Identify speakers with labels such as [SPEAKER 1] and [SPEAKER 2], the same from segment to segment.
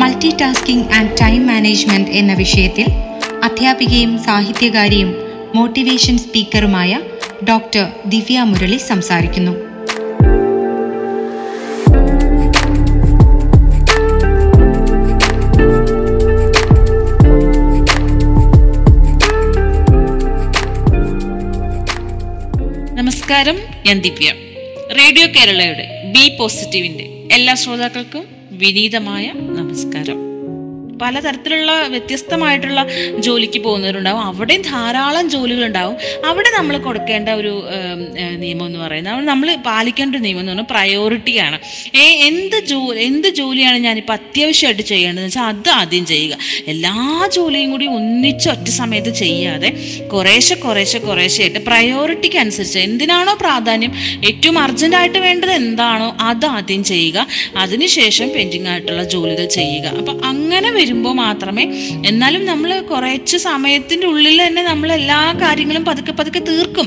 [SPEAKER 1] Multi tasking and time management എന്ന വിഷയത്തിൽ അധ്യാപികയും സാഹിത്യകാരിയും മോട്ടിവേഷൻ സ്പീക്കറുമായ ഡോക്ടർ ദിവ്യ മുരളി സംസാരിക്കുന്നു.
[SPEAKER 2] നമസ്കാരം ഞാൻ ദിവ്യ. റേഡിയോ കേരളയുടെ ബി പോസിറ്റീവിന്റെ എല്ലാ ശ്രോതാക്കൾക്കും വിനീതമായ നമസ്കാരം. പലതരത്തിലുള്ള വ്യത്യസ്തമായിട്ടുള്ള ജോലിക്ക് പോകുന്നവരുണ്ടാവും. അവിടെയും ധാരാളം ജോലികളുണ്ടാവും. അവിടെ നമ്മൾ കൊടുക്കേണ്ട ഒരു നിയമം എന്ന് പറയുന്നത് നമ്മൾ പാലിക്കേണ്ട ഒരു നിയമം എന്ന് പറഞ്ഞാൽ പ്രയോറിറ്റിയാണ് എന്ത് ജോലി എന്ത് ജോലിയാണ് ഞാനിപ്പോൾ അത്യാവശ്യമായിട്ട് ചെയ്യേണ്ടതെന്ന് വെച്ചാൽ അത് ആദ്യം ചെയ്യുക. എല്ലാ ജോലിയും കൂടി ഒന്നിച്ച് ഒറ്റ സമയത്ത് ചെയ്യാതെ കുറേശ്ശെ കുറേശ്ശെ കുറേശ്ശെയായിട്ട് പ്രയോറിറ്റിക്ക് അനുസരിച്ച് എന്തിനാണോ പ്രാധാന്യം? ഏറ്റവും അർജന്റായിട്ട് വേണ്ടത് എന്താണോ അത് ആദ്യം ചെയ്യുക. അതിനുശേഷം പെൻഡിങ് ആയിട്ടുള്ള ജോലികൾ ചെയ്യുക. അപ്പം അങ്ങനെ വരുമ്പോൾ മാത്രമേ. എന്നാലും നമ്മൾ കുറച്ച് സമയത്തിന്റെ ഉള്ളിൽ തന്നെ നമ്മൾ എല്ലാ കാര്യങ്ങളും പതുക്കെ പതുക്കെ തീർക്കും.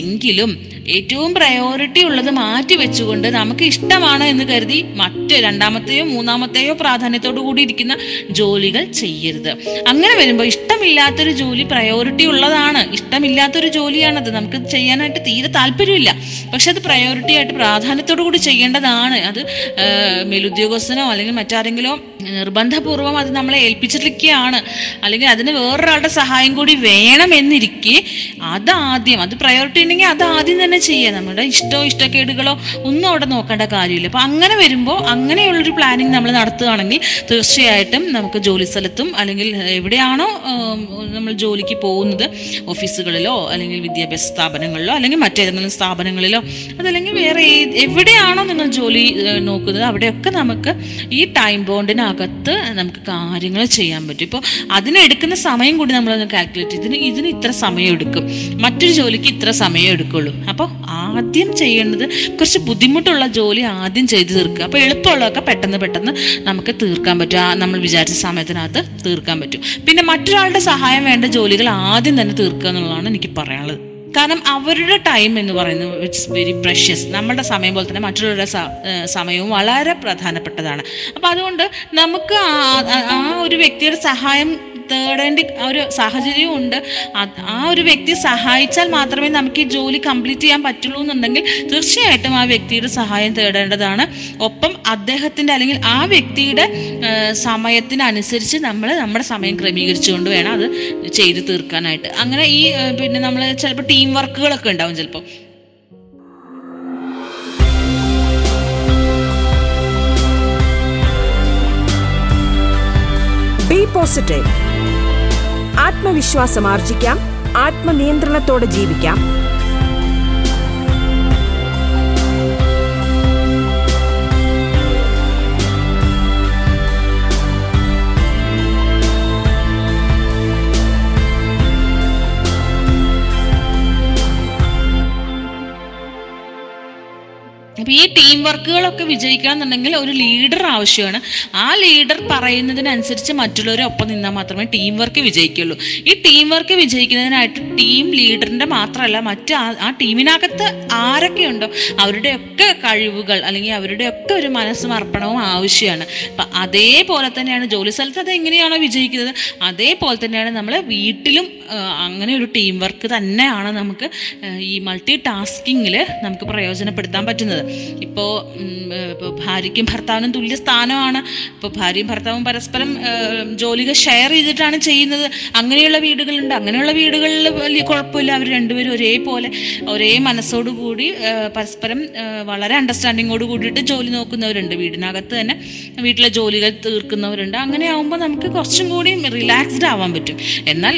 [SPEAKER 2] എങ്കിലും ഏറ്റവും പ്രയോറിറ്റി ഉള്ളത് മാറ്റി വെച്ചുകൊണ്ട് നമുക്ക് ഇഷ്ടമാണ് എന്ന് കരുതി മറ്റ് രണ്ടാമത്തെയോ മൂന്നാമത്തെയോ പ്രാധാന്യത്തോടു കൂടി ഇരിക്കുന്ന ജോലികൾ ചെയ്യരുത്. അങ്ങനെ വരുമ്പോൾ ഇഷ്ടമില്ലാത്തൊരു ജോലി പ്രയോറിറ്റി ഉള്ളതാണ്. ഇഷ്ടമില്ലാത്തൊരു ജോലിയാണത്. നമുക്ക് ചെയ്യാനായിട്ട് തീരെ താല്പര്യമില്ല. പക്ഷെ അത് പ്രയോറിറ്റി ആയിട്ട് പ്രാധാന്യത്തോടു കൂടി ചെയ്യേണ്ടതാണ്. അത് മേലുദ്യോഗസ്ഥനോ അല്ലെങ്കിൽ മറ്റാരെങ്കിലോ നിർബന്ധപൂർവം അത് നമ്മളെ ഏൽപ്പിച്ചിരിക്കുകയാണ് അല്ലെങ്കിൽ അതിന് വേറൊരാളുടെ സഹായം കൂടി വേണമെന്നിരിക്കെ അതാദ്യം അത് പ്രയോറിറ്റി ഉണ്ടെങ്കിൽ അത് ആദ്യം തന്നെ ചെയ്യുക. നമ്മുടെ ഇഷ്ടമോ ഇഷ്ടക്കേടുകളോ ഒന്നും അവിടെ നോക്കേണ്ട കാര്യമില്ല. അപ്പൊ അങ്ങനെ വരുമ്പോൾ അങ്ങനെയുള്ളൊരു പ്ലാനിങ് നമ്മൾ നടത്തുകയാണെങ്കിൽ തീർച്ചയായിട്ടും നമുക്ക് ജോലി സ്ഥലത്തും അല്ലെങ്കിൽ എവിടെയാണോ നമ്മൾ ജോലിക്ക് പോകുന്നത് ഓഫീസുകളിലോ അല്ലെങ്കിൽ വിദ്യാഭ്യാസ സ്ഥാപനങ്ങളിലോ അല്ലെങ്കിൽ മറ്റേതെങ്കിലും സ്ഥാപനങ്ങളിലോ അതല്ലെങ്കിൽ വേറെ എവിടെയാണോ നിങ്ങൾ ജോലി നോക്കുന്നത് അവിടെയൊക്കെ നമുക്ക് ഈ ടൈം ബോണ്ടിനകത്ത് നമുക്ക് കാര്യങ്ങൾ ചെയ്യാൻ പറ്റും. ഇപ്പോൾ അതിനെടുക്കുന്ന സമയം കൂടി നമ്മളൊന്ന് കാൽക്കുലേറ്റ് ഇതിന് ഇതിന് ഇത്ര സമയം എടുക്കും. മറ്റൊരു ജോലിക്ക് ഇത്ര സമയം എടുക്കുള്ളൂ. അപ്പോൾ ആദ്യം ചെയ്യേണ്ടത് കുറച്ച് ബുദ്ധിമുട്ടുള്ള ജോലി ആദ്യം ചെയ്ത് തീർക്കുക. അപ്പോൾ എളുപ്പമുള്ളതൊക്കെ പെട്ടെന്ന് പെട്ടെന്ന് നമുക്ക് തീർക്കാൻ പറ്റും. ആ നമ്മൾ വിചാരിച്ച സമയത്തിനകത്ത് തീർക്കാൻ പറ്റും. പിന്നെ മറ്റൊരാളുടെ സഹായം വേണ്ട ജോലികൾ ആദ്യം തന്നെ തീർക്കുക എന്നുള്ളതാണ് എനിക്ക് പറയാനുള്ളത്. കാരണം അവരുടെ ടൈം എന്ന് പറയുന്നത് ഇറ്റ്സ് വെരി പ്രഷ്യസ് നമ്മുടെ സമയം പോലെ തന്നെ മറ്റുള്ളവരുടെ സമയവും വളരെ പ്രധാനപ്പെട്ടതാണ്. അപ്പം അതുകൊണ്ട് നമുക്ക് ആ- ഒരു വ്യക്തിയുടെ സഹായം തേടേണ്ട ഒരു സാഹചര്യവും ഉണ്ട്. ആ ഒരു വ്യക്തി സഹായിച്ചാൽ മാത്രമേ നമുക്ക് ഈ ജോലി കംപ്ലീറ്റ് ചെയ്യാൻ പറ്റുള്ളൂ എന്നുണ്ടെങ്കിൽ തീർച്ചയായിട്ടും ആ വ്യക്തിയുടെ സഹായം തേടേണ്ടതാണ്. ഒപ്പം അദ്ദേഹത്തിന്റെ അല്ലെങ്കിൽ ആ വ്യക്തിയുടെ സമയത്തിനനുസരിച്ച് നമ്മൾ നമ്മുടെ സമയം ക്രമീകരിച്ചുകൊണ്ട് വേണം അത് ചെയ്തു തീർക്കാനായിട്ട്. അങ്ങനെ ഈ പിന്നെ നമ്മൾ ചിലപ്പോൾ ടീം വർക്കുകളൊക്കെ ഉണ്ടാവും ചിലപ്പോൾ
[SPEAKER 3] പോസിറ്റീവ് ആത്മവിശ്വാസം ആർജിക്കാം. ആത്മനിയന്ത്രണത്തോടെ ജീവിക്കാം.
[SPEAKER 2] ടീം വർക്കുകളൊക്കെ വിജയിക്കണം എന്നുണ്ടെങ്കിൽ ഒരു ലീഡർ ആവശ്യമാണ്. ആ ലീഡർ പറയുന്നതിനനുസരിച്ച് മറ്റുള്ളവരെ ഒപ്പം നിന്നാൽ മാത്രമേ ടീം വർക്ക് വിജയിക്കുള്ളൂ. ഈ ടീം വർക്ക് വിജയിക്കുന്നതിനായിട്ട് ടീം ലീഡറിന്റെ മാത്രമല്ല മറ്റ് ആ- ടീമിനകത്ത് ആരൊക്കെയുണ്ടോ അവരുടെയൊക്കെ കഴിവുകൾ അല്ലെങ്കിൽ അവരുടെയൊക്കെ ഒരു മനസ്സുമർപ്പണവും ആവശ്യമാണ്. അപ്പൊ അതേപോലെ തന്നെയാണ് ജോലി സ്ഥലത്ത് അത് എങ്ങനെയാണോ വിജയിക്കുന്നത് അതേപോലെ തന്നെയാണ് നമ്മൾ വീട്ടിലും അങ്ങനെ ഒരു ടീം വർക്ക് തന്നെയാണ് നമുക്ക് ഈ മൾട്ടി ടാസ്കിങ്ങിൽ നമുക്ക് പ്രയോജനപ്പെടുത്താൻ പറ്റുന്നത്. ഇപ്പോൾ ഭാര്യയ്ക്കും ഭർത്താവിനും തുല്യ സ്ഥാനമാണ്. ഇപ്പോൾ ഭാര്യയും ഭർത്താവും പരസ്പരം ജോലികൾ ഷെയർ ചെയ്തിട്ടാണ് ചെയ്യുന്നത്. അങ്ങനെയുള്ള വീടുകളുണ്ട്. അങ്ങനെയുള്ള വീടുകളിൽ വലിയ കുഴപ്പമില്ല. അവർ രണ്ടുപേരും ഒരേപോലെ ഒരേ മനസ്സോടുകൂടി പരസ്പരം വളരെ അണ്ടർസ്റ്റാൻഡിങ്ങോട് കൂടിയിട്ട് ജോലി നോക്കുന്നവരുണ്ട്. വീടിനകത്ത് തന്നെ വീട്ടിലെ ജോലികൾ തീർക്കുന്നവരുണ്ട്. അങ്ങനെ ആവുമ്പോൾ നമുക്ക് കുറച്ചും കൂടി റിലാക്സ്ഡ് ആവാൻ പറ്റും. എന്നാൽ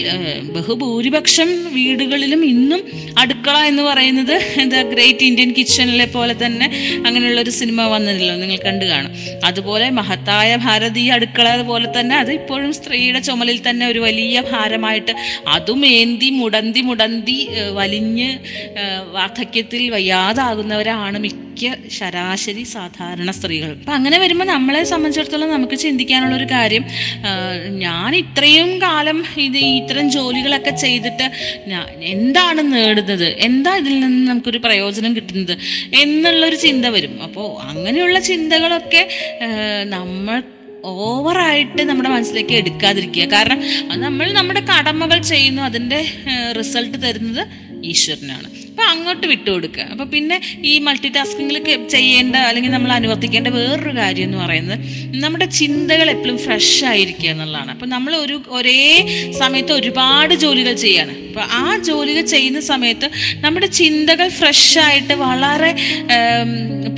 [SPEAKER 2] ബഹുഭൂരിപക്ഷം വീടുകളിലും ഇന്നും അടുക്കള എന്ന് പറയുന്നത് എന്താ ഗ്രേറ്റ് ഇന്ത്യൻ കിച്ചണിലെ പോലെ തന്നെ അങ്ങനെയുള്ള ഒരു സിനിമ വന്നിട്ടില്ല നിങ്ങൾ കണ്ടു കാണും. അതുപോലെ മഹത്തായ ഭാരതീയ അടുക്കള പോലെ തന്നെ അത് ഇപ്പോഴും സ്ത്രീയുടെ ചുമലിൽ തന്നെ ഒരു വലിയ ഭാരമായിട്ട് അതും ഏന്തി മുടന്തി മുടന്തി വലിഞ്ഞ് വാർദ്ധക്യത്തിൽ വയ്യാതാകുന്നവരാണ് മിക്ക ശരാശരി സാധാരണ സ്ത്രീകൾ. അപ്പം അങ്ങനെ വരുമ്പോൾ നമ്മളെ സംബന്ധിച്ചിടത്തോളം നമുക്ക് ചിന്തിക്കാനുള്ള ഒരു കാര്യം ഞാൻ ഇത്രയും കാലം ഇത് ഇത്തരം ജോലികളൊക്കെ ചെയ്തിട്ട് എന്താണ് നേടുന്നത്? എന്താ ഇതിൽ നിന്ന് നമുക്കൊരു പ്രയോജനം കിട്ടുന്നത് എന്നുള്ളൊരു ചിന്ത വരും. അപ്പോൾ അങ്ങനെയുള്ള ചിന്തകളൊക്കെ നമ്മൾ ഓവറായിട്ട് നമ്മുടെ മനസ്സിലേക്ക് എടുക്കാതിരിക്കുക. കാരണം നമ്മൾ നമ്മുടെ കടമകൾ ചെയ്യുന്നു അതിന്റെ റിസൾട്ട് തരുന്നത് ഈശ്വരനാണ്. അപ്പം അങ്ങോട്ട് വിട്ടുകൊടുക്കുക അപ്പം പിന്നെ ഈ മൾട്ടി ടാസ്കിങ്ങിൽ ചെയ്യേണ്ട അല്ലെങ്കിൽ നമ്മൾ അനുവർത്തിക്കേണ്ട വേറൊരു കാര്യം എന്ന് പറയുന്നത് നമ്മുടെ ചിന്തകൾ എപ്പോഴും ഫ്രഷ് ആയിരിക്കുക എന്നുള്ളതാണ്. അപ്പം നമ്മൾ ഒരു ഒരേ സമയത്ത് ഒരുപാട് ജോലികൾ ചെയ്യാണ്. അപ്പം ആ ജോലികൾ ചെയ്യുന്ന സമയത്ത് നമ്മുടെ ചിന്തകൾ ഫ്രഷ് ആയിട്ട് വളരെ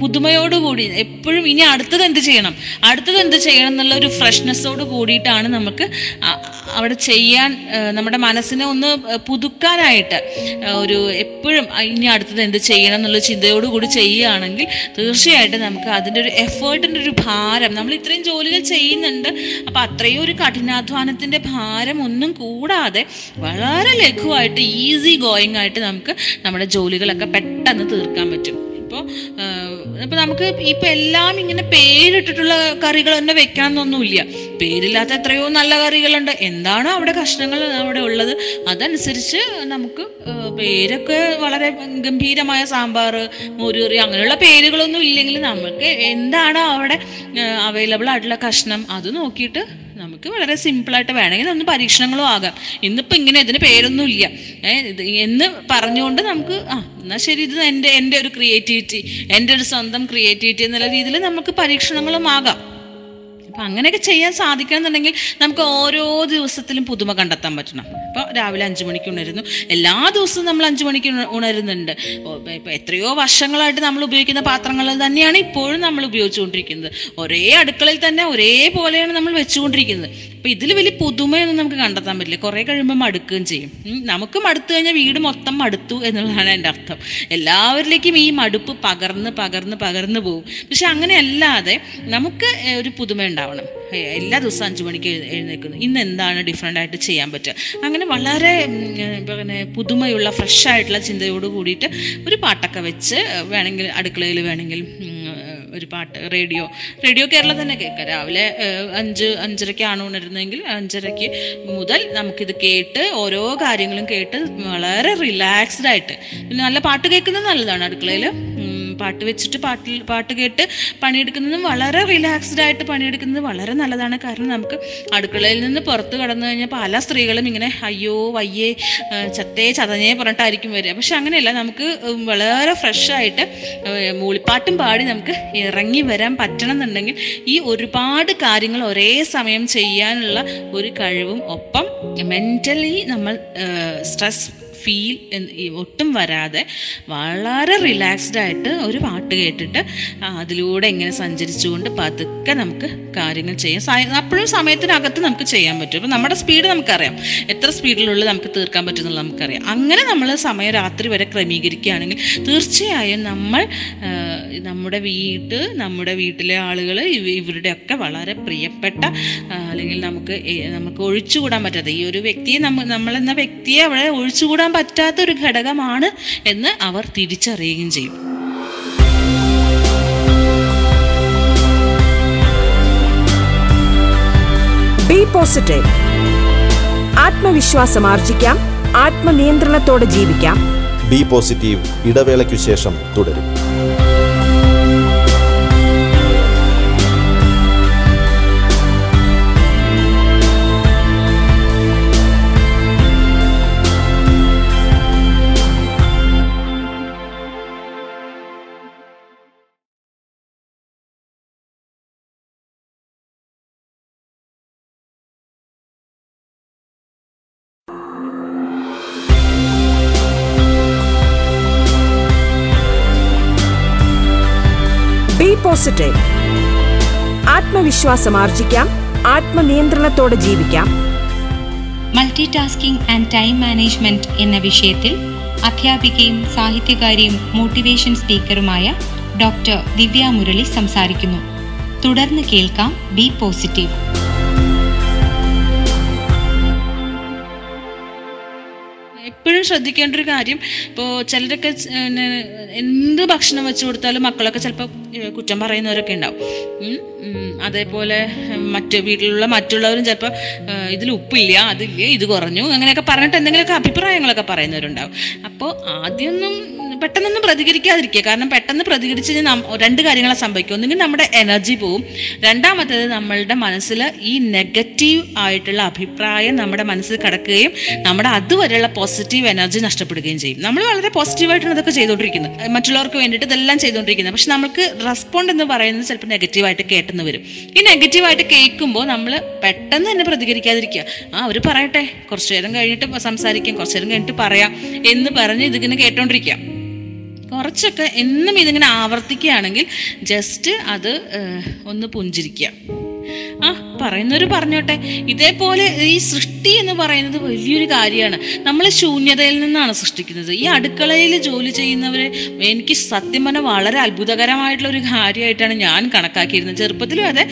[SPEAKER 2] പുതുമയോടുകൂടി എപ്പോഴും ഇനി അടുത്തത് എന്ത് ചെയ്യണം? അടുത്തത് എന്ത് ചെയ്യണം എന്നുള്ള ഒരു ഫ്രഷ്നെസ്സോട് കൂടിയിട്ടാണ് നമുക്ക് അവിടെ ചെയ്യാൻ നമ്മുടെ മനസ്സിനെ ഒന്ന് പുതുക്കാനായിട്ട് ഒരു എപ്പോഴും ഇനി അടുത്തത് എന്ത് ചെയ്യണം എന്നുള്ള ചിന്തയോട് കൂടി ചെയ്യുകയാണെങ്കിൽ തീർച്ചയായിട്ടും നമുക്ക് അതിന്റെ ഒരു എഫേർട്ടിന്റെ ഒരു ഭാരം നമ്മൾ ഇത്രയും ജോലികൾ ചെയ്യുന്നുണ്ട് അപ്പം അത്രയും ഒരു കഠിനാധ്വാനത്തിന്റെ ഭാരം ഒന്നും കൂടാതെ വളരെ ലഘുവായിട്ട് ഈസി ഗോയിങ് ആയിട്ട് നമുക്ക് നമ്മുടെ ജോലികളൊക്കെ പെട്ടെന്ന് തീർക്കാൻ പറ്റും. ഇപ്പോൾ ഇപ്പൊ നമുക്ക് ഇപ്പം എല്ലാം ഇങ്ങനെ പേരിട്ടിട്ടുള്ള കറികൾ തന്നെ വെക്കാമെന്നൊന്നുമില്ല പേരില്ലാത്ത എത്രയോ നല്ല കറികളുണ്ട്. എന്താണോ അവിടെ കഷ്ണങ്ങൾ അവിടെ ഉള്ളത്? അതനുസരിച്ച് നമുക്ക് പേരൊക്കെ വളരെ ഗംഭീരമായ സാമ്പാർ മോരുകറി അങ്ങനെയുള്ള പേരുകളൊന്നും ഇല്ലെങ്കിൽ നമുക്ക് എന്താണോ അവിടെ അവൈലബിൾ ആയിട്ടുള്ള കഷ്ണം അത് നോക്കിയിട്ട് നമുക്ക് വളരെ സിമ്പിളായിട്ട് വേണമെങ്കിൽ നമുക്ക് പരീക്ഷണങ്ങളും ആകാം. ഇന്നിപ്പോൾ ഇങ്ങനെ ഇതിന് പേരൊന്നും ഇല്ല. ഏഹ് ഇത് എന്ന് പറഞ്ഞുകൊണ്ട് നമുക്ക് ആ എന്നാൽ ശരി ഇത് എന്റെ എന്റെ ഒരു ക്രിയേറ്റിവിറ്റി എന്റെ ഒരു സ്വന്തം ക്രിയേറ്റിവിറ്റി എന്നുള്ള രീതിയിൽ നമുക്ക് പരീക്ഷണങ്ങളും ആകാം. അപ്പം അങ്ങനെയൊക്കെ ചെയ്യാൻ സാധിക്കണമെന്നുണ്ടെങ്കിൽ നമുക്ക് ഓരോ ദിവസത്തിലും പുതുമ കണ്ടെത്താൻ പറ്റണം. അപ്പോൾ രാവിലെ അഞ്ച് മണിക്ക് ഉണരുന്നു. എല്ലാ ദിവസവും നമ്മൾ അഞ്ച് മണിക്ക് ഉണരുന്നുണ്ട്. ഇപ്പോൾ എത്രയോ വർഷങ്ങളായിട്ട് നമ്മൾ ഉപയോഗിക്കുന്ന പാത്രങ്ങൾ തന്നെയാണ് ഇപ്പോഴും നമ്മൾ ഉപയോഗിച്ചുകൊണ്ടിരിക്കുന്നത്. ഒരേ അടുക്കളയിൽ തന്നെ ഒരേ പോലെയാണ് നമ്മൾ വെച്ചുകൊണ്ടിരിക്കുന്നത്. അപ്പം ഇതിൽ വലിയ പുതുമയൊന്നും നമുക്ക് കണ്ടെത്താൻ പറ്റില്ല. കുറേ കഴിയുമ്പോൾ മടുക്കുകയും ചെയ്യും. നമുക്ക് മടുത്തു കഴിഞ്ഞാൽ വീട് മൊത്തം മടുത്തു എന്നുള്ളതാണ് എന്റെ അർത്ഥം. എല്ലാവരിലേക്കും ഈ മടുപ്പ് പകർന്ന് പകർന്ന് പകർന്ന് പോകും. പക്ഷെ അങ്ങനെയല്ലാതെ നമുക്ക് ഒരു പുതുമ ഉണ്ടാവണം ഏഹ്, എല്ലാ ദിവസവും അഞ്ചു മണിക്ക് എഴുന്നേൽക്കുന്നു. ഇന്ന് എന്താണ് ഡിഫറെന്റ് ആയിട്ട് ചെയ്യാൻ പറ്റുക? അങ്ങനെ വളരെ പിന്നെ പുതുമയുള്ള ഫ്രഷ് ആയിട്ടുള്ള ചിന്തയോട് കൂടിയിട്ട് ഒരു പാട്ടൊക്കെ വെച്ച് വേണമെങ്കിൽ അടുക്കളയിൽ വേണമെങ്കിൽ ഒരു പാട്ട് റേഡിയോ റേഡിയോ കേരളം തന്നെ കേൾക്കാം. രാവിലെ അഞ്ച് അഞ്ച് അഞ്ചരയ്ക്കാണ് ഉണരുന്നതെങ്കിൽ അഞ്ചരയ്ക്ക് മുതൽ നമുക്കിത് കേട്ട് ഓരോ കാര്യങ്ങളും കേട്ട് വളരെ റിലാക്സ്ഡ് ആയിട്ട്. നല്ല പാട്ട് കേൾക്കുന്നത് നല്ലതാണ് അടുക്കളയിൽ. പാട്ട് വെച്ചിട്ട് പാട്ടിൽ പാട്ട് കേട്ട് പണിയെടുക്കുന്നതും വളരെ റിലാക്സ്ഡ് ആയിട്ട് പണിയെടുക്കുന്നത് വളരെ നല്ലതാണ്. കാരണം നമുക്ക് അടുക്കളയിൽ നിന്ന് പുറത്ത് കടന്നു കഴിഞ്ഞാൽ പല സ്ത്രീകളും ഇങ്ങനെ അയ്യോ വയ്യേ ചത്തേ ചതഞ്ഞേ പറഞ്ഞിട്ടായിരിക്കും വരിക. പക്ഷെ അങ്ങനെയല്ല നമുക്ക് വളരെ ഫ്രഷ് ആയിട്ട് ഏർ, മൂളിപ്പാട്ടും പാടി നമുക്ക് ഇറങ്ങി വരാൻ പറ്റണം എന്നുണ്ടെങ്കിൽ ഈ ഒരുപാട് കാര്യങ്ങൾ ഒരേ സമയം ചെയ്യാനുള്ള ഒരു കഴിവും ഒപ്പം മെന്റലി നമ്മൾ സ്ട്രെസ് ഫീൽ ഒട്ടും വരാതെ വളരെ റിലാക്സ്ഡ് ആയിട്ട് ഒരു പാട്ട് കേട്ടിട്ട് അതിലൂടെ ഇങ്ങനെ സഞ്ചരിച്ചുകൊണ്ട് പതുക്കെ നമുക്ക് കാര്യങ്ങൾ ചെയ്യാം. അപ്പോഴും സമയത്തിനകത്ത് നമുക്ക് ചെയ്യാൻ പറ്റും. അപ്പം നമ്മുടെ സ്പീഡ് നമുക്കറിയാം. എത്ര സ്പീഡിലുള്ള നമുക്ക് തീർക്കാൻ പറ്റും എന്നുള്ളത് നമുക്കറിയാം. അങ്ങനെ നമ്മൾ സമയം രാത്രി വരെ ക്രമീകരിക്കുകയാണെങ്കിൽ തീർച്ചയായും നമ്മൾ നമ്മുടെ വീട്ട് നമ്മുടെ വീട്ടിലെ ആളുകൾ ഇവരുടെയൊക്കെ വളരെ പ്രിയപ്പെട്ട അല്ലെങ്കിൽ നമുക്ക് നമുക്ക് ഒഴിച്ചുകൂടാൻ പറ്റാത്ത ഈ ഒരു വ്യക്തിയെ നമ്മ നമ്മളെന്ന വ്യക്തിയെ അവിടെ ഒഴിച്ചുകൂടാൻ പറ്റാത്ത ഒരു ഘടകമാണ് എന്ന് അവർ തിരിച്ചറിയുകയും ചെയ്യും.
[SPEAKER 3] ബി പോസിറ്റീവ് ആത്മവിശ്വാസം ആർജിക്കാം. ആത്മനിയന്ത്രണത്തോടെ ജീവിക്കാം.
[SPEAKER 4] ബി പോസിറ്റീവ് ഇടവേളയ്ക്കു ശേഷം തുടരും.
[SPEAKER 3] പോസിറ്റീവ് ആത്മവിശ്വാസം ആർജിക്കാം ആത്മനിയന്ത്രണത്തോടെ ജീവിക്കാം.
[SPEAKER 1] Multi tasking and time management എന്ന വിഷയത്തിൽ അധ്യാപികയും സാഹിത്യകാരിയും മോട്ടിവേഷൻ സ്പീക്കറുമായ ഡോക്ടർ ദിവ്യ മുരളി സംസാരിക്കുന്നു. തുടർന്ന് കേൾക്കാം ബി പോസിറ്റീവ്.
[SPEAKER 2] എപ്പോഴും ശ്രദ്ധിക്കേണ്ട ഒരു കാര്യം ഇപ്പോൾ ചിലരൊക്കെ എന്ത് ഭക്ഷണം വെച്ച് കൊടുത്താലും മക്കളൊക്കെ ചിലപ്പോൾ കുറ്റം പറയുന്നവരൊക്കെ ഉണ്ടാവും. അതേപോലെ മറ്റ് വീട്ടിലുള്ള മറ്റുള്ളവരും ചിലപ്പോൾ ഇതിൽ ഉപ്പില്ല അതില്ല ഇത് കുറഞ്ഞു അങ്ങനെയൊക്കെ പറഞ്ഞിട്ട് എന്തെങ്കിലുമൊക്കെ അഭിപ്രായങ്ങളൊക്കെ പറയുന്നവരുണ്ടാവും. അപ്പോൾ ആദ്യമൊന്നും പെട്ടെന്നൊന്നും പ്രതികരിക്കാതിരിക്കുക. കാരണം പെട്ടെന്ന് പ്രതികരിച്ച് കഴിഞ്ഞാൽ രണ്ട് കാര്യങ്ങളെ സംഭവിക്കും ഒന്നുകിൽ നമ്മുടെ എനർജി പോവും. രണ്ടാമത്തേത് നമ്മളുടെ മനസ്സിൽ ഈ നെഗറ്റീവ് ആയിട്ടുള്ള അഭിപ്രായം നമ്മുടെ മനസ്സിൽ കിടക്കുകയും നമ്മുടെ അതുവരെയുള്ള പോസിറ്റീവ് എനർജി നഷ്ടപ്പെടുകയും ചെയ്യും. നമ്മൾ വളരെ പോസിറ്റീവായിട്ടാണ് ഇതൊക്കെ ചെയ്തുകൊണ്ടിരിക്കുന്നത് മറ്റുള്ളവർക്ക് വേണ്ടിയിട്ട് ഇതെല്ലാം ചെയ്തുകൊണ്ടിരിക്കുന്നത് പക്ഷെ നമുക്ക് റെസ്പോണ്ട് എന്ന് പറയുന്നത് ചിലപ്പോൾ നെഗറ്റീവായിട്ട് കേട്ടെന്ന് വരും. ഈ നെഗറ്റീവായിട്ട് കേൾക്കുമ്പോൾ നമ്മൾ പെട്ടെന്ന് തന്നെ പ്രതികരിക്കാതിരിക്കുക. ആ അവർ പറയട്ടെ. കുറച്ചു നേരം കഴിഞ്ഞിട്ട് സംസാരിക്കാം. കുറച്ചു നേരം കഴിഞ്ഞിട്ട് പറയാം എന്ന് പറഞ്ഞ് ഇതിങ്ങനെ കേട്ടോണ്ടിരിക്കുക. കുറച്ചൊക്കെ എന്നും ഇതിങ്ങനെ ആവർത്തിക്കുകയാണെങ്കിൽ ജസ്റ്റ് അത് ഒന്ന് പുഞ്ചിരിക്കുക. ആ പറയുന്നവര് പറഞ്ഞോട്ടെ ഇതേപോലെ ഈ സൃഷ്ടി എന്ന് പറയുന്നത് വലിയൊരു കാര്യമാണ്. നമ്മൾ ശൂന്യതയിൽ നിന്നാണ് സൃഷ്ടിക്കുന്നത്. ഈ അടുക്കളയിൽ ജോലി ചെയ്യുന്നവരെ എനിക്ക് സത്യം പറഞ്ഞാൽ വളരെ അത്ഭുതകരമായിട്ടുള്ള ഒരു കാര്യമായിട്ടാണ് ഞാൻ കണക്കാക്കിയിരുന്നത്. ചെറുപ്പത്തിലും അതെ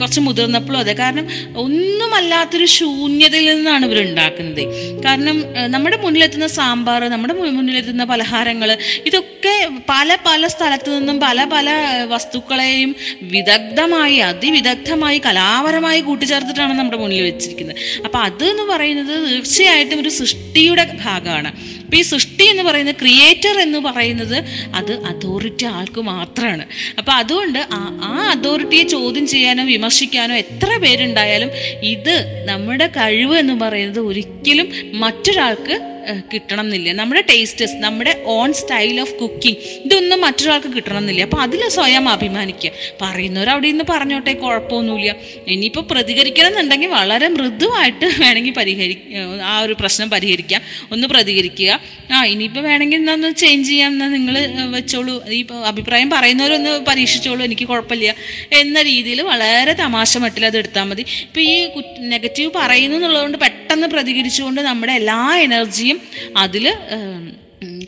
[SPEAKER 2] കുറച്ച് മുതിർന്നപ്പോഴും അതെ. കാരണം ഒന്നുമല്ലാത്തൊരു ശൂന്യതയിൽ നിന്നാണ് ഇവർ ഉണ്ടാക്കുന്നത്. കാരണം നമ്മുടെ മുന്നിലെത്തുന്ന സാമ്പാർ നമ്മുടെ മുന്നിലെത്തുന്ന പലഹാരങ്ങൾ ഇതൊക്കെ പല പല സ്ഥലത്തു നിന്നും പല പല വസ്തുക്കളെയും വിദഗ്ധമായി അതിവിദഗ്ധമായി കലാപരമായി കൂട്ടിച്ചേർത്തിട്ടാണ് നമ്മുടെ മുന്നിൽ വെച്ചിരിക്കുന്നത്. അപ്പോൾ അത് എന്ന് പറയുന്നത് തീർച്ചയായിട്ടും ഒരു സൃഷ്ടിയുടെ ഭാഗമാണ്. അപ്പം ഈ സൃഷ്ടി എന്ന് പറയുന്നത് ക്രിയേറ്റർ എന്ന് പറയുന്നത് അത് അതോറിറ്റി ആൾക്ക് മാത്രമാണ് അപ്പോൾ അതുകൊണ്ട് ആ- അതോറിറ്റിയെ ചോദ്യം ചെയ്യാനോ വിമർശിക്കാനോ എത്ര പേരുണ്ടായാലും ഇത് നമ്മുടെ കഴിവ് എന്ന് പറയുന്നത് ഒരിക്കലും മറ്റൊരാൾക്ക് കിട്ടണം എന്നില്ല നമ്മുടെ ടേസ്റ്റസ് നമ്മുടെ ഓൺ സ്റ്റൈൽ ഓഫ് കുക്കിംഗ് ഇതൊന്നും മറ്റൊരാൾക്ക് കിട്ടണം എന്നില്ല അപ്പൊ അതിൽ സ്വയം അഭിമാനിക്കുക. പറയുന്നവർ അവിടെ നിന്ന് പറഞ്ഞോട്ടെ കുഴപ്പമൊന്നുമില്ല. ഇനിയിപ്പോൾ പ്രതികരിക്കണം എന്നുണ്ടെങ്കിൽ വളരെ മൃദുവായിട്ട് വേണമെങ്കിൽ പരിഹരി ആ ഒരു പ്രശ്നം പരിഹരിക്കാം. ഒന്ന് പ്രതികരിക്കുക. ആ ഇനിയിപ്പോൾ വേണമെങ്കിൽ എന്നൊന്ന് ചേഞ്ച് ചെയ്യാം. എന്നാൽ നിങ്ങൾ വെച്ചോളൂ. ഈ അഭിപ്രായം പറയുന്നവരൊന്ന് പരീക്ഷിച്ചോളൂ. എനിക്ക് കുഴപ്പമില്ല. എന്ന രീതിയിൽ വളരെ തമാശ മട്ടിൽ അത് എടുത്താൽ മതി. ഇപ്പോൾ ഈ നെഗറ്റീവ് പറയുന്നു എന്നുള്ളതുകൊണ്ട് പെട്ടെന്ന് പ്രതികരിച്ചുകൊണ്ട് നമ്മുടെ എല്ലാ എനർജിയും അതിൽ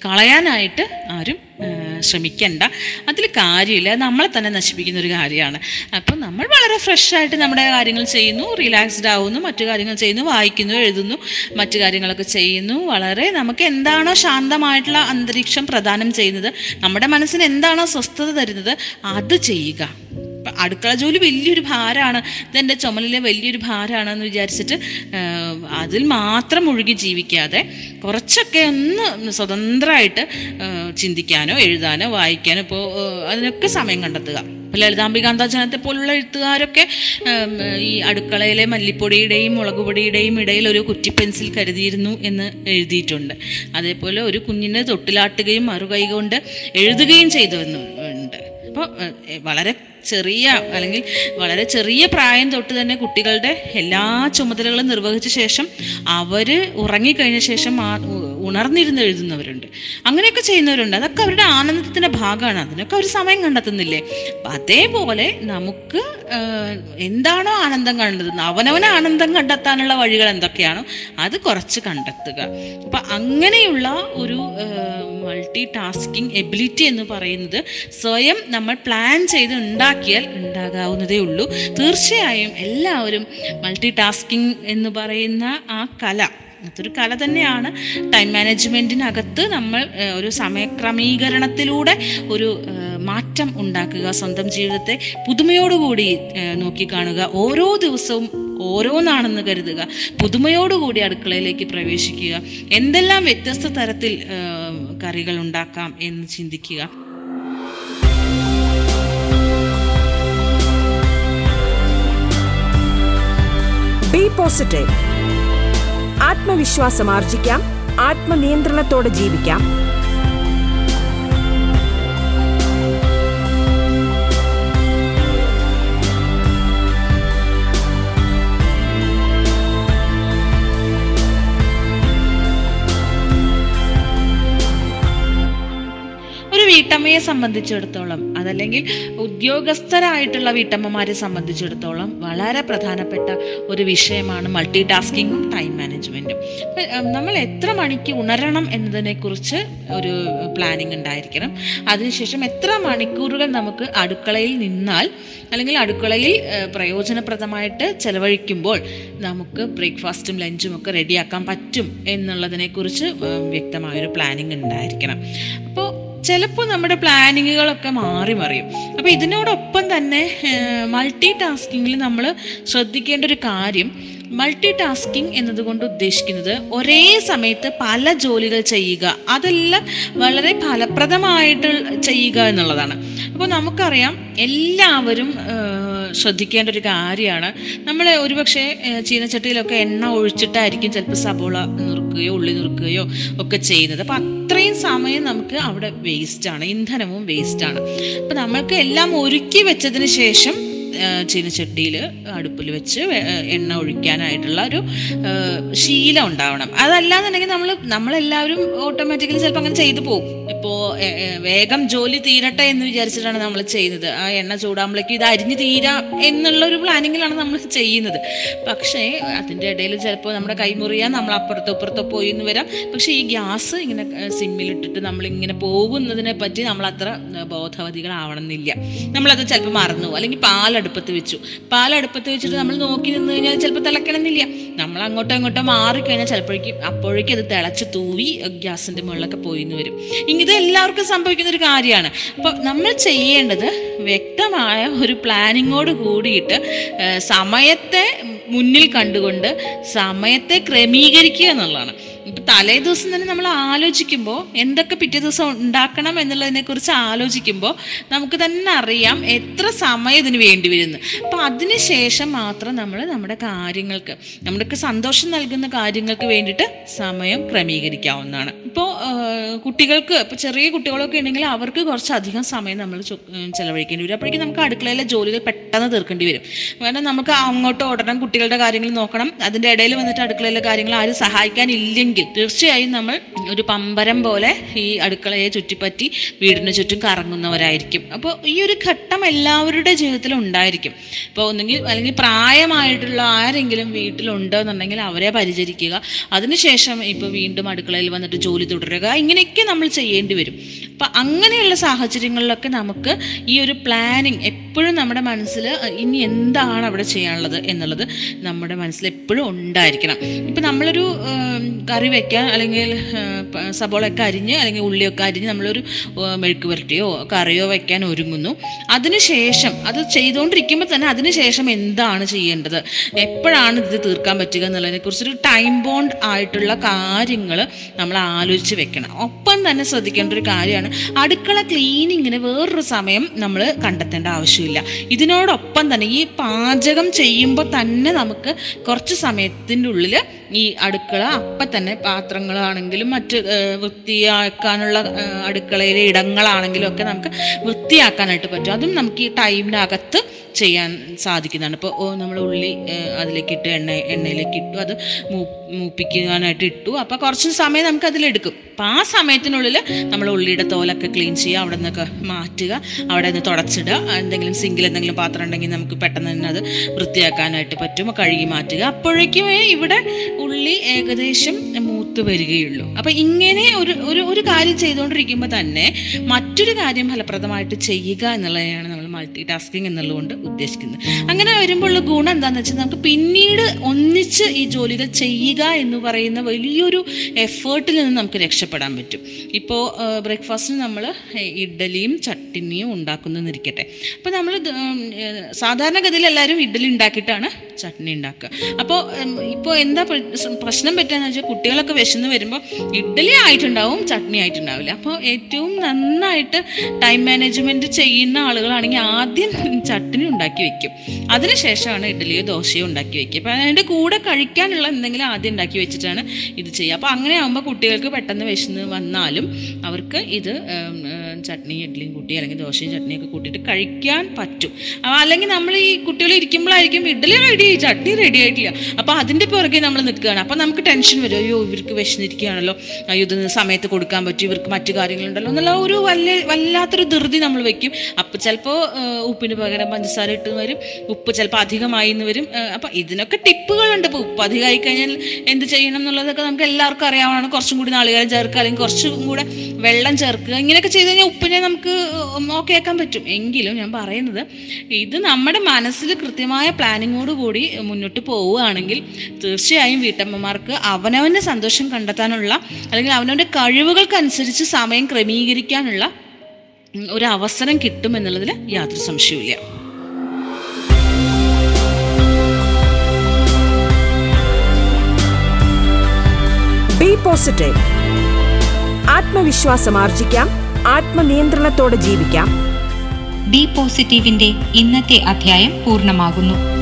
[SPEAKER 2] കളയാനായിട്ട് ആരും ശ്രമിക്കണ്ട. അതിൽ കാര്യമില്ല. നമ്മളെ തന്നെ നശിപ്പിക്കുന്ന ഒരു കാര്യമാണ്. അപ്പം നമ്മൾ വളരെ ഫ്രഷ് ആയിട്ട് നമ്മുടെ കാര്യങ്ങൾ ചെയ്യുന്നു റിലാക്സ്ഡ് ആവുന്നു മറ്റു കാര്യങ്ങൾ ചെയ്യുന്നു വായിക്കുന്നു എഴുതുന്നു മറ്റു കാര്യങ്ങളൊക്കെ ചെയ്യുന്നു. വളരെ നമുക്ക് എന്താണോ ശാന്തമായിട്ടുള്ള അന്തരീക്ഷം പ്രദാനം ചെയ്യുന്നത് നമ്മുടെ മനസ്സിന് എന്താണോ സ്വസ്ഥത തരുന്നത് അത് ചെയ്യുക. അടുക്കള ജോലി വലിയൊരു ഭാരമാണ് ഇതെന്റെ ചുമലിലെ വലിയൊരു ഭാരമാണെന്ന് വിചാരിച്ചിട്ട് അതിൽ മാത്രം മുഴുകി ജീവിക്കാതെ കുറച്ചൊക്കെ ഒന്ന് സ്വതന്ത്രമായിട്ട് ചിന്തിക്കാനോ എഴുതാനോ വായിക്കാനോ ഇപ്പോൾ അതിനൊക്കെ സമയം കണ്ടെത്തുക. ഇപ്പോൾ ലളിതാംബികാന്താജനത്തെ പോലുള്ള എഴുത്തുകാരൊക്കെ ഈ അടുക്കളയിലെ മല്ലിപ്പൊടിയുടെയും മുളക് പൊടിയുടെയും ഇടയിൽ ഒരു കുറ്റി പെൻസിൽ കരുതിയിരുന്നു എന്ന് എഴുതിയിട്ടുണ്ട്. അതേപോലെ ഒരു കുഞ്ഞിനെ തൊട്ടിലാട്ടുകയും മറുകൈ കൊണ്ട് എഴുതുകയും ചെയ്തു എന്നുണ്ട്. അപ്പോൾ വളരെ ചെറിയ അല്ലെങ്കിൽ വളരെ ചെറിയ പ്രായം തൊട്ട് തന്നെ കുട്ടികളുടെ എല്ലാ ചുമതലകളും നിർവഹിച്ച ശേഷം അവർ ഉറങ്ങിക്കഴിഞ്ഞ ശേഷം ഉണർന്നിരുന്ന് എഴുതുന്നവരുണ്ട്. അങ്ങനെയൊക്കെ ചെയ്യുന്നവരുണ്ട്. അതൊക്കെ അവരുടെ ആനന്ദത്തിന്റെ ഭാഗമാണ്. അതിനൊക്കെ അവർ സമയം കണ്ടെത്തുന്നില്ലേ? അതേപോലെ നമുക്ക് എന്താണോ ആനന്ദം കണ്ടെത്തുന്നത് അവനവന് ആനന്ദം കണ്ടെത്താനുള്ള വഴികൾ എന്തൊക്കെയാണോ അത് കുറച്ച് കണ്ടെത്തുക. അപ്പൊ അങ്ങനെയുള്ള ഒരു മൾട്ടി ടാസ്കിങ് എബിലിറ്റി എന്ന് പറയുന്നത് സ്വയം നമ്മൾ പ്ലാൻ ചെയ്ത് ഉണ്ടാക്കിയാൽ ഉണ്ടാകാവുന്നതേ ഉള്ളൂ. തീർച്ചയായും എല്ലാവരും മൾട്ടി ടാസ്കിങ് എന്ന് പറയുന്ന ആ കല അതൊരു കല തന്നെയാണ്. ടൈം മാനേജ്മെന്റിനകത്ത് നമ്മൾ ഒരു സമയക്രമീകരണത്തിലൂടെ ഒരു മാറ്റം ഉണ്ടാക്കുക സ്വന്തം ജീവിതത്തെ പുതുമയോടുകൂടി നോക്കിക്കാണുക ഓരോ ദിവസവും ഓരോന്നാണെന്ന് കരുതുക പുതുമയോടുകൂടി അടുക്കളയിലേക്ക് പ്രവേശിക്കുക എന്തെല്ലാം വ്യത്യസ്ത തരത്തിൽ കറികൾ ഉണ്ടാക്കാം എന്ന് ചിന്തിക്കുക.
[SPEAKER 3] ബി പോസിറ്റീവ് ആത്മവിശ്വാസം ആർജിക്കാം. ആത്മനിയന്ത്രണത്തോടെ ജീവിക്കാം.
[SPEAKER 2] വീട്ടമ്മയെ സംബന്ധിച്ചിടത്തോളം അതല്ലെങ്കിൽ ഉദ്യോഗസ്ഥരായിട്ടുള്ള വീട്ടമ്മമാരെ സംബന്ധിച്ചിടത്തോളം വളരെ പ്രധാനപ്പെട്ട ഒരു വിഷയമാണ് മൾട്ടി ടാസ്കിങ്ങും ടൈം മാനേജ്മെന്റും നമ്മൾ എത്ര മണിക്ക് ഉണരണം എന്നതിനെക്കുറിച്ച് ഒരു പ്ലാനിങ് ഉണ്ടായിരിക്കണം. അതിനുശേഷം എത്ര മണിക്കൂറുകൾ നമുക്ക് അടുക്കളയിൽ നിന്നാൽ അല്ലെങ്കിൽ അടുക്കളയിൽ പ്രയോജനപ്രദമായിട്ട് ചെലവഴിക്കുമ്പോൾ നമുക്ക് ബ്രേക്ക്ഫാസ്റ്റും ലഞ്ചും ഒക്കെ റെഡിയാക്കാൻ പറ്റും എന്നുള്ളതിനെക്കുറിച്ച് കുറിച്ച് വ്യക്തമായൊരു പ്ലാനിങ് ഉണ്ടായിരിക്കണം. അപ്പോൾ ചിലപ്പോൾ നമ്മുടെ പ്ലാനിങ്ങുകളൊക്കെ മാറി മറിയും. അപ്പോൾ ഇതിനോടൊപ്പം തന്നെ മൾട്ടി ടാസ്കിങ്ങിൽ നമ്മൾ ശ്രദ്ധിക്കേണ്ട ഒരു കാര്യം മൾട്ടി ടാസ്കിങ് എന്നതുകൊണ്ട് ഉദ്ദേശിക്കുന്നത് ഒരേ സമയത്ത് പല ജോലികൾ ചെയ്യുക. അതെല്ലാം വളരെ ഫലപ്രദമായിട്ട് ചെയ്യുക എന്നുള്ളതാണ്. അപ്പോൾ നമുക്കറിയാം എല്ലാവരും ശ്രദ്ധിക്കേണ്ട ഒരു കാര്യമാണ്. നമ്മൾ ഒരുപക്ഷെ ചീനച്ചട്ടിയിലൊക്കെ എണ്ണ ഒഴിച്ചിട്ടായിരിക്കും ചിലപ്പോൾ സബോള നുറുക്കുകയോ ഉള്ളി നുറുക്കുകയോ ഒക്കെ ചെയ്യുന്നത്. അപ്പം അത്രയും സമയം നമുക്ക് അവിടെ വേസ്റ്റാണ് ഇന്ധനവും വേസ്റ്റാണ് അപ്പം നമ്മൾക്ക് എല്ലാം ഒരുക്കി വെച്ചതിന് ശേഷം ചീനച്ചട്ടിയിൽ അടുപ്പിൽ വെച്ച് എണ്ണ ഒഴിക്കാനായിട്ടുള്ള ഒരു ശീലം ഉണ്ടാവണം. അതല്ലാന്നുണ്ടെങ്കിൽ നമ്മൾ നമ്മളെല്ലാവരും ഓട്ടോമാറ്റിക്കലി ചിലപ്പോൾ അങ്ങനെ ചെയ്തു പോകും. ഇപ്പോൾ വേഗം ജോലി തീരട്ടെ എന്ന് വിചാരിച്ചിട്ടാണ് നമ്മൾ ചെയ്യുന്നത്. ആ എണ്ണ ചൂടാകുമ്പോഴേക്കും ഇത് അരിഞ്ഞ് തീരാം എന്നുള്ള ഒരു പ്ലാനിങ്ങിലാണ് നമ്മൾ ചെയ്യുന്നത്. പക്ഷേ അതിന്റെ ഇടയിൽ ചിലപ്പോൾ നമ്മുടെ കൈമുറിയാൻ നമ്മൾ അപ്പുറത്തോ ഇപ്പുറത്തോ പോയി എന്ന് വരാം. പക്ഷേ ഈ ഗ്യാസ് ഇങ്ങനെ സിമ്മിലിട്ടിട്ട് നമ്മൾ ഇങ്ങനെ പോകുന്നതിനെ പറ്റി നമ്മൾ അത്ര ബോധവതികളാവണമെന്നില്ല നമ്മളത് ചിലപ്പോൾ മറന്നു. അല്ലെങ്കിൽ പാലടുപ്പത്ത് വെച്ചു. പാലടുപ്പത്ത് വെച്ചിട്ട് നമ്മൾ നോക്കി നിന്ന് കഴിഞ്ഞാൽ ചിലപ്പോൾ തിളക്കണമെന്നില്ല. നമ്മൾ അങ്ങോട്ടോ ഇങ്ങോട്ടോ മാറിക്കഴിഞ്ഞാൽ ചിലപ്പോഴേക്കും അപ്പോഴേക്കും അത് തിളച്ച് തൂവി ഗ്യാസിന്റെ മുകളിലൊക്കെ പോയി എന്ന് വരും. ഇത് എല്ലാവർക്കും സംഭവിക്കുന്ന ഒരു കാര്യമാണ്. അപ്പോൾ നമ്മൾ ചെയ്യേണ്ടത് വ്യക്തമായ ഒരു പ്ലാനിങ്ങോട് കൂടിയിട്ട് സമയത്തെ മുന്നിൽ കണ്ടുകൊണ്ട് സമയത്തെ ക്രമീകരിക്കുക എന്നുള്ളതാണ്. ഇപ്പൊ തലേ ദിവസം തന്നെ നമ്മൾ ആലോചിക്കുമ്പോൾ എന്തൊക്കെ പിറ്റേ ദിവസം ഉണ്ടാക്കണം എന്നുള്ളതിനെക്കുറിച്ച് ആലോചിക്കുമ്പോൾ നമുക്ക് തന്നെ അറിയാം എത്ര സമയം ഇതിന് വേണ്ടി വരുന്നു. അപ്പൊ അതിനുശേഷം മാത്രം നമ്മൾ നമ്മുടെ കാര്യങ്ങൾക്ക് നമ്മുടെയൊക്കെ സന്തോഷം നൽകുന്ന കാര്യങ്ങൾക്ക് വേണ്ടിയിട്ട് സമയം ക്രമീകരിക്കാവുന്നതാണ്. ഇപ്പോൾ കുട്ടികൾക്ക് ഇപ്പോൾ ചെറിയ കുട്ടികളൊക്കെ ഉണ്ടെങ്കിൽ അവർക്ക് കുറച്ചധികം സമയം നമ്മൾ ചെലവഴിക്കേണ്ടി വരും. അപ്പോഴേക്കും നമുക്ക് അടുക്കളയിലെ ജോലികൾ പെട്ടെന്ന് തീർക്കേണ്ടി വരും. കാരണം നമുക്ക് അങ്ങോട്ട് ഓടണം കുട്ടികളുടെ കാര്യങ്ങൾ നോക്കണം. അതിന്റെ ഇടയിൽ വന്നിട്ട് അടുക്കളയിലെ കാര്യങ്ങൾ ആരും സഹായിക്കാനില്ലെങ്കിൽ തീർച്ചയായും നമ്മൾ ഒരു പമ്പരം പോലെ ഈ അടുക്കളയെ ചുറ്റിപ്പറ്റി വീടിന് ചുറ്റും കറങ്ങുന്നവരായിരിക്കും. അപ്പോൾ ഈ ഒരു ഘട്ടം എല്ലാവരുടെ ജീവിതത്തിലും ഉണ്ടായിരിക്കും. ഇപ്പോൾ ഒന്നെങ്കിൽ അല്ലെങ്കിൽ പ്രായമായിട്ടുള്ള ആരെങ്കിലും വീട്ടിലുണ്ടോ എന്നുണ്ടെങ്കിൽ അവരെ പരിചരിക്കുക. അതിനുശേഷം ഇപ്പോൾ വീണ്ടും അടുക്കളയിൽ വന്നിട്ട് ജോലി തുടരുക. ഇങ്ങനെയൊക്കെ നമ്മൾ ചെയ്യേണ്ടി വരും. അപ്പം അങ്ങനെയുള്ള സാഹചര്യങ്ങളിലൊക്കെ നമുക്ക് ഈ ഒരു പ്ലാനിങ് എപ്പോഴും നമ്മുടെ മനസ്സിൽ ഇനി എന്താണ് അവിടെ ചെയ്യാനുള്ളത് എന്നുള്ളത് നമ്മുടെ മനസ്സിൽ എപ്പോഴും ഉണ്ടായിരിക്കണം. ഇപ്പം നമ്മളൊരു കറി വെക്കാൻ അല്ലെങ്കിൽ സബോളൊക്കെ അരിഞ്ഞ് അല്ലെങ്കിൽ ഉള്ളിയൊക്കെ അരിഞ്ഞ് നമ്മളൊരു മെഴുക്ക് പുരട്ടിയോ കറിയോ വെക്കാൻ ഒരുങ്ങുന്നു. അതിനുശേഷം അത് ചെയ്തുകൊണ്ടിരിക്കുമ്പോൾ തന്നെ അതിനുശേഷം എന്താണ് ചെയ്യേണ്ടത്? എപ്പോഴാണ് ഇത് തീർക്കാൻ പറ്റുക എന്നുള്ളതിനെ കുറിച്ചൊരു ടൈം ബോണ്ട് ആയിട്ടുള്ള കാര്യങ്ങൾ നമ്മൾ ആലോചിച്ച് വെക്കണം. ഒപ്പം തന്നെ ശ്രദ്ധിക്കേണ്ട ഒരു കാര്യമാണ് അടുക്കള ക്ലീനിങ്ങിന് വേറൊരു സമയം നമ്മൾ കണ്ടെത്തേണ്ട ആവശ്യമില്ല. ഇതിനോടൊപ്പം തന്നെ ഈ പാചകം ചെയ്യുമ്പോൾ തന്നെ നമുക്ക് കുറച്ച് സമയത്തിന്റെ ഉള്ളിൽ ഈ അടുക്കള അപ്പം തന്നെ പാത്രങ്ങളാണെങ്കിലും മറ്റ് വൃത്തിയാക്കാനുള്ള അടുക്കളയിലെ ഇടങ്ങളാണെങ്കിലും ഒക്കെ നമുക്ക് വൃത്തിയാക്കാനായിട്ട് പറ്റും. അതും നമുക്ക് ഈ ടൈമിനകത്ത് ചെയ്യാൻ സാധിക്കുന്നതാണ്. ഇപ്പോൾ നമ്മൾ ഉള്ളി അതിലേക്ക് ഇട്ട് എണ്ണ എണ്ണയിലേക്ക് ഇട്ടു അത് മൂ മൂപ്പിക്കാനായിട്ട് ഇട്ടു. അപ്പോൾ കുറച്ച് സമയം നമുക്ക് അതിലെടുക്കും. അപ്പൊ ആ സമയത്തിനുള്ളിൽ നമ്മൾ ഉള്ളിയുടെ തോലൊക്കെ ക്ലീൻ ചെയ്യുക അവിടെ നിന്നൊക്കെ മാറ്റുക അവിടെ നിന്ന് തുടച്ചിടുക. എന്തെങ്കിലും സിങ്കിൽ എന്തെങ്കിലും പാത്രം ഉണ്ടെങ്കിൽ നമുക്ക് പെട്ടെന്ന് തന്നെ അത് വൃത്തിയാക്കാനായിട്ട് പറ്റും കഴുകി മാറ്റുക. അപ്പോഴേക്കും ഇവിടെ ഉള്ളി ഏകദേശം മൂത്ത് വരികയുള്ളൂ. അപ്പൊ ഇങ്ങനെ ഒരു ഒരു ഒരു കാര്യം ചെയ്തുകൊണ്ടിരിക്കുമ്പോൾ തന്നെ മറ്റൊരു കാര്യം ഫലപ്രദമായിട്ട് ചെയ്യുക എന്നുള്ളതാണ് നമ്മൾ മൾട്ടി ടാസ്കിങ് എന്നുള്ളതുകൊണ്ട് ഉദ്ദേശിക്കുന്നത് അങ്ങനെ വരുമ്പോഴുള്ള ഗുണം എന്താണെന്ന് വെച്ചാൽ നമുക്ക് പിന്നീട് ഒന്നിച്ച് ഈ ജോലികൾ ചെയ്യുക എന്ന് പറയുന്ന വലിയൊരു എഫേർട്ടിൽ നിന്ന് നമുക്ക് രക്ഷപ്പെടാൻ പറ്റും. ഇപ്പോൾ ബ്രേക്ക്ഫാസ്റ്റിന് നമ്മൾ ഇഡ്ഡലിയും ചട്ടിനിയും ഉണ്ടാക്കുന്നതെന്നിരിക്കട്ടെ അപ്പോൾ നമ്മൾ സാധാരണഗതിയിൽ എല്ലാവരും ഇഡ്ഡലി ഉണ്ടാക്കിയിട്ടാണ് ചട്നി ഉണ്ടാക്കുക. അപ്പോൾ ഇപ്പോൾ എന്താ പ്ര- പ്രശ്നം പറ്റുകയെന്ന് വെച്ചാൽ കുട്ടികളൊക്കെ വിശന്ന് വരുമ്പോൾ ഇഡ്ഡലി ആയിട്ടുണ്ടാവും ചട്നി ആയിട്ടുണ്ടാവില്ല. അപ്പോൾ ഏറ്റവും നന്നായിട്ട് ടൈം മാനേജ്മെന്റ് ചെയ്യുന്ന ആളുകളാണെങ്കിൽ ആദ്യം ചട്ടിനി ഉണ്ടാക്കി വെക്കും. അതിനുശേഷമാണ് ഇഡ്ഡലിയോ ദോശയോ ഉണ്ടാക്കി വെക്കുക. അപ്പം അതിന്റെ കൂടെ കഴിക്കാനുള്ള എന്തെങ്കിലും ആദ്യം ഉണ്ടാക്കി വെച്ചിട്ടാണ് ഇത് ചെയ്യുക. അപ്പോൾ അങ്ങനെ ആകുമ്പോൾ കുട്ടികൾക്ക് പെട്ടെന്ന് വിശന്ന് വന്നാലും അവർക്ക് ഇത് ചട്നി ഇഡ്ഡലിയും കൂട്ടി അല്ലെങ്കിൽ ദോശയും ചട്നിയൊക്കെ കൂട്ടിയിട്ട് കഴിക്കാൻ പറ്റും. അല്ലെങ്കിൽ നമ്മൾ ഈ കുട്ടികൾ ഇരിക്കുമ്പോഴായിരിക്കും ഇഡ്ഡലി റെഡി ആയി ചട്നി റെഡി ആയിട്ടില്ല. അപ്പോൾ അതിന്റെ പുറകെ നമ്മൾ നിൽക്കുകയാണ്. അപ്പോൾ നമുക്ക് ടെൻഷൻ വരും. അയ്യോ ഇവർക്ക് വിശന്നിരിക്കുകയാണല്ലോ. അയ്യോ ഇത് സമയത്ത് കൊടുക്കാൻ പറ്റും. ഇവർക്ക് മറ്റു കാര്യങ്ങളുണ്ടല്ലോ എന്നുള്ള ഒരു വല്ല വല്ലാത്തൊരു ധൃതി നമ്മൾ വെക്കും. അപ്പോൾ ചിലപ്പോൾ ഉപ്പിന് പകരം പഞ്ചസാര ഇട്ട് വരും ഉപ്പ് ചിലപ്പോൾ അധികമായി എന്ന് വരും. അപ്പം ഇതിനൊക്കെ ടിപ്പുകളുണ്ട്. ഇപ്പോൾ ഉപ്പ് അധികമായി കഴിഞ്ഞാൽ എന്ത് ചെയ്യണം എന്നുള്ളതൊക്കെ നമുക്ക് എല്ലാവർക്കും അറിയാവുന്നതാണ്. കുറച്ചും കൂടി നാളികേരം ചേർക്കുക അല്ലെങ്കിൽ കുറച്ചും കൂടെ വെള്ളം ചേർക്കുക. ഇങ്ങനെയൊക്കെ ചെയ്ത് കഴിഞ്ഞാൽ ഉപ്പിനെ നമുക്ക് ഓക്കെ ആക്കാൻ പറ്റും. എങ്കിലും ഞാൻ പറയുന്നത് ഇത് നമ്മുടെ മനസ്സിൽ കൃത്യമായ പ്ലാനിങ്ങോട് കൂടി മുന്നോട്ട് പോവുകയാണെങ്കിൽ തീർച്ചയായും വീട്ടമ്മമാർക്ക് അവനവന്റെ സന്തോഷം കണ്ടെത്താനുള്ള അല്ലെങ്കിൽ അവനവന്റെ കഴിവുകൾക്കനുസരിച്ച് സമയം ക്രമീകരിക്കാനുള്ള ഒരു അവസരം കിട്ടും എന്നുള്ളതിൽ യാതൊരു സംശയവുമില്ല.
[SPEAKER 3] ബി പോസിറ്റീവ് ആത്മവിശ്വാസം ആർജിക്കാം. ആത്മനിയന്ത്രണത്തോടെ ജീവിക്കാം.
[SPEAKER 1] ഡി പോസിറ്റീവിന്റെ ഇന്നത്തെ അധ്യായം പൂർണമാകുന്നു.